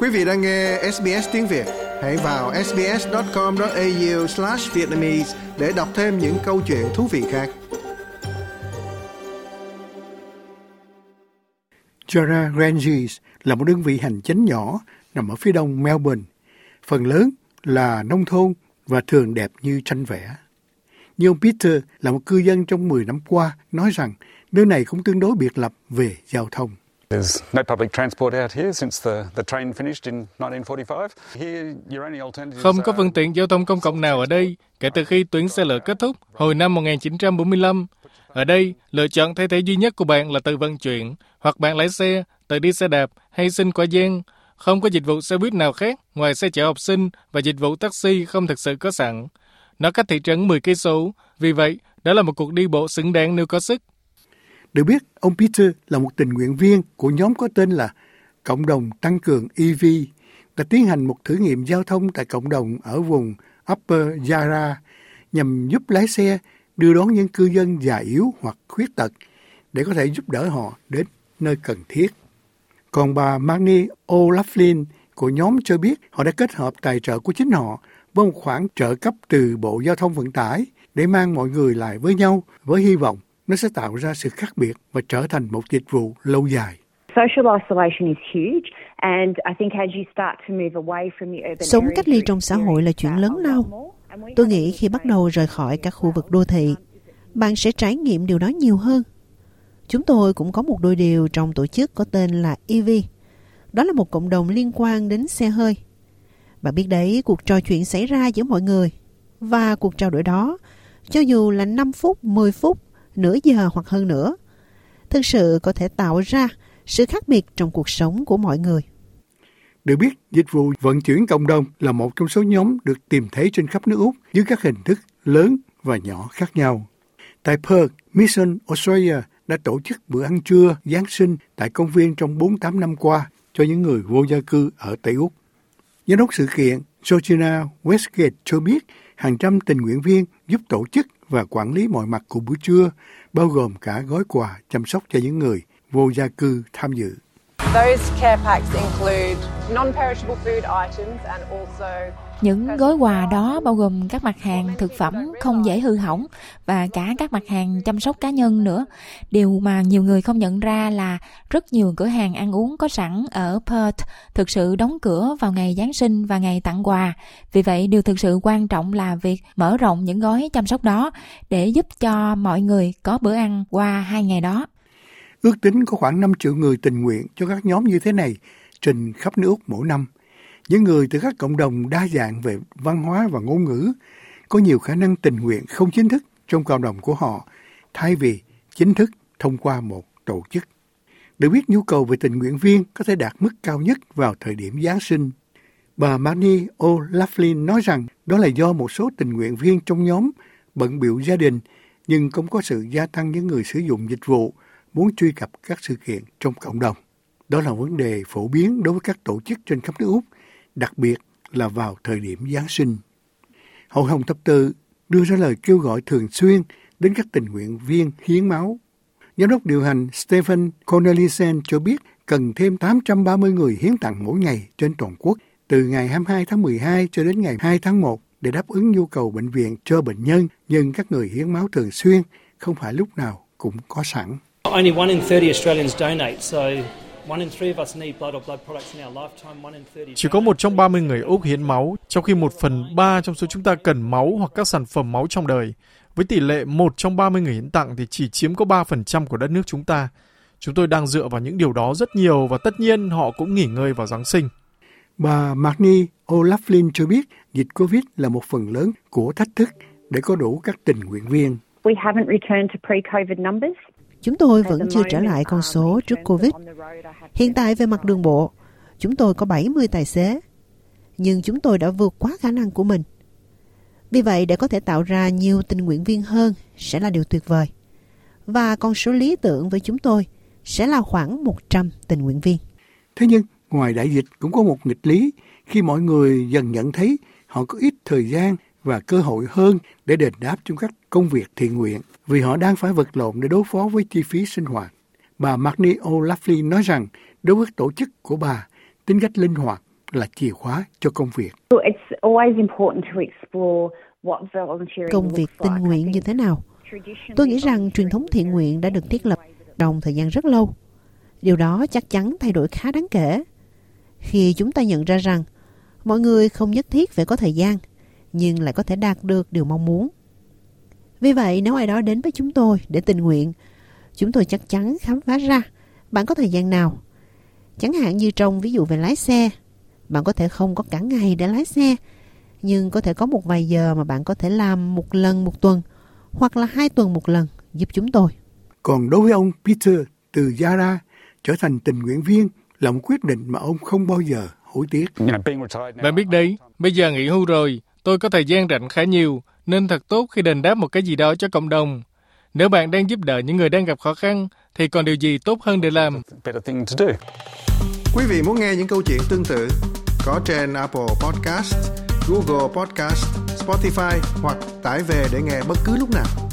Quý vị đang nghe SBS tiếng Việt, hãy vào sbs.com.au/vietnamese để đọc thêm những câu chuyện thú vị khác. Jara Ranges là một đơn vị hành chính nhỏ nằm ở phía đông Melbourne. Phần lớn là nông thôn và thường đẹp như tranh vẽ. Nhưng ông Peter là một cư dân trong 10 năm qua nói rằng nơi này cũng tương đối biệt lập về giao thông. There's no public transport out here since the, the train finished in 1945. Here, your only alternatives Không có phương tiện giao thông công cộng nào ở đây kể từ khi tuyến xe lửa kết thúc hồi năm 1945. Ở đây, lựa chọn thay thế duy nhất của bạn là tự vận chuyển, hoặc bạn lái xe, tự đi xe đạp hay xin qua gian. Không có dịch vụ xe buýt nào khác ngoài xe chở học sinh và dịch vụ taxi không thực sự có sẵn. Nó cách thị trấn 10 cây số, vì vậy đó là một cuộc đi bộ xứng đáng nếu có sức. Được biết, ông Peter là một tình nguyện viên của nhóm có tên là Cộng đồng Tăng cường EV đã tiến hành một thử nghiệm giao thông tại cộng đồng ở vùng Upper Yarra nhằm giúp lái xe đưa đón những cư dân già yếu hoặc khuyết tật để có thể giúp đỡ họ đến nơi cần thiết. Còn bà Magni O'Laughlin của nhóm cho biết họ đã kết hợp tài trợ của chính họ với một khoản trợ cấp từ Bộ Giao thông Vận tải để mang mọi người lại với nhau với hy vọng nó sẽ tạo ra sự khác biệt và trở thành một dịch vụ lâu dài. Sống cách ly trong xã hội là chuyện lớn lao. Tôi nghĩ khi bắt đầu rời khỏi các khu vực đô thị, bạn sẽ trải nghiệm điều đó nhiều hơn. Chúng tôi cũng có một đôi điều trong tổ chức có tên là EV. Đó là một cộng đồng liên quan đến xe hơi. Bạn biết đấy, cuộc trò chuyện xảy ra giữa mọi người. Và cuộc trao đổi đó, cho dù là 5 phút, 10 phút nửa giờ hoặc hơn nữa, thực sự có thể tạo ra sự khác biệt trong cuộc sống của mọi người. Được biết, dịch vụ vận chuyển cộng đồng là một trong số nhóm được tìm thấy trên khắp nước Úc dưới các hình thức lớn và nhỏ khác nhau. Tại Perth, Mission Australia đã tổ chức bữa ăn trưa Giáng sinh tại công viên trong 48 năm qua cho những người vô gia cư ở Tây Úc. Giám đốc sự kiện Georgina Westgate cho biết hàng trăm tình nguyện viên giúp tổ chức và quản lý mọi mặt của buổi trưa, bao gồm cả gói quà chăm sóc cho những người vô gia cư tham dự những gói quà đó bao gồm các mặt hàng thực phẩm không dễ hư hỏng và cả các mặt hàng chăm sóc cá nhân nữa. Điều mà nhiều người không nhận ra là rất nhiều cửa hàng ăn uống có sẵn ở Perth thực sự đóng cửa vào ngày Giáng sinh và ngày tặng quà. Vì vậy, điều thực sự quan trọng là việc mở rộng những gói chăm sóc đó để giúp cho mọi người có bữa ăn qua hai ngày đó. Ước tính có khoảng 5 triệu người tình nguyện cho các nhóm như thế này trên khắp nước Úc mỗi năm. Những người từ các cộng đồng đa dạng về văn hóa và ngôn ngữ có nhiều khả năng tình nguyện không chính thức trong cộng đồng của họ thay vì chính thức thông qua một tổ chức. Được biết nhu cầu về tình nguyện viên có thể đạt mức cao nhất vào thời điểm Giáng sinh. Bà Marnie O'Laughlin nói rằng đó là do một số tình nguyện viên trong nhóm bận biểu gia đình nhưng cũng có sự gia tăng những người sử dụng dịch vụ muốn truy cập các sự kiện trong cộng đồng. Đó là vấn đề phổ biến đối với các tổ chức trên khắp nước Úc, đặc biệt là vào thời điểm Giáng sinh. Hội Hồng Thập Tự đưa ra lời kêu gọi thường xuyên đến các tình nguyện viên hiến máu. Giám đốc điều hành Stephen Cornelissen cho biết cần thêm 830 người hiến tặng mỗi ngày trên toàn quốc từ ngày 22 tháng 12 cho đến ngày 2 tháng 1 để đáp ứng nhu cầu bệnh viện cho bệnh nhân, nhưng các người hiến máu thường xuyên không phải lúc nào cũng có sẵn. Only one in 30 Australians donate, so chỉ có một trong 30 người Úc hiến máu, trong khi một phần ba trong số chúng ta cần máu hoặc các sản phẩm máu trong đời. Với tỷ lệ một trong 30 người hiến tặng thì chỉ chiếm có 3% của đất nước chúng ta. Chúng tôi đang dựa vào những điều đó rất nhiều và tất nhiên họ cũng nghỉ ngơi vào Giáng sinh. Bà Magni O'Laughlin cho biết dịch Covid là một phần lớn của thách thức để có đủ các tình nguyện viên. We haven't returned to pre-COVID numbers. Chúng tôi vẫn chưa trở lại con số trước Covid. Hiện tại về mặt đường bộ, chúng tôi có 70 tài xế, nhưng chúng tôi đã vượt quá khả năng của mình. Vì vậy, để có thể tạo ra nhiều tình nguyện viên hơn sẽ là điều tuyệt vời. Và con số lý tưởng với chúng tôi sẽ là khoảng 100 tình nguyện viên. Thế nhưng, ngoài đại dịch cũng có một nghịch lý khi mọi người dần nhận thấy họ có ít thời gian và cơ hội hơn để đền đáp trong các công việc thiện nguyện vì họ đang phải vật lộn để đối phó với chi phí sinh hoạt. Bà Magni O'Laughlin nói rằng đối với tổ chức của bà, tính cách linh hoạt là chìa khóa cho công việc. Công việc tình nguyện như thế nào? Tôi nghĩ rằng truyền thống thiện nguyện đã được thiết lập trong thời gian rất lâu. Điều đó chắc chắn thay đổi khá đáng kể. Khi chúng ta nhận ra rằng mọi người không nhất thiết phải có thời gian, nhưng lại có thể đạt được điều mong muốn. Vì vậy, nếu ai đó đến với chúng tôi để tình nguyện, chúng tôi chắc chắn khám phá ra bạn có thời gian nào. Chẳng hạn như trong ví dụ về lái xe, bạn có thể không có cả ngày để lái xe, nhưng có thể có một vài giờ mà bạn có thể làm một lần một tuần hoặc là hai tuần một lần giúp chúng tôi. Còn đối với ông Peter từ Yara, trở thành tình nguyện viên là một quyết định mà ông không bao giờ hối tiếc. Bạn biết đấy, bây giờ nghỉ hưu rồi, tôi có thời gian rảnh khá nhiều, nên thật tốt khi đền đáp một cái gì đó cho cộng đồng. Nếu bạn đang giúp đỡ những người đang gặp khó khăn, thì còn điều gì tốt hơn để làm? Quý vị muốn nghe những câu chuyện tương tự có trên Apple Podcast, Google Podcast, Spotify hoặc tải về để nghe bất cứ lúc nào.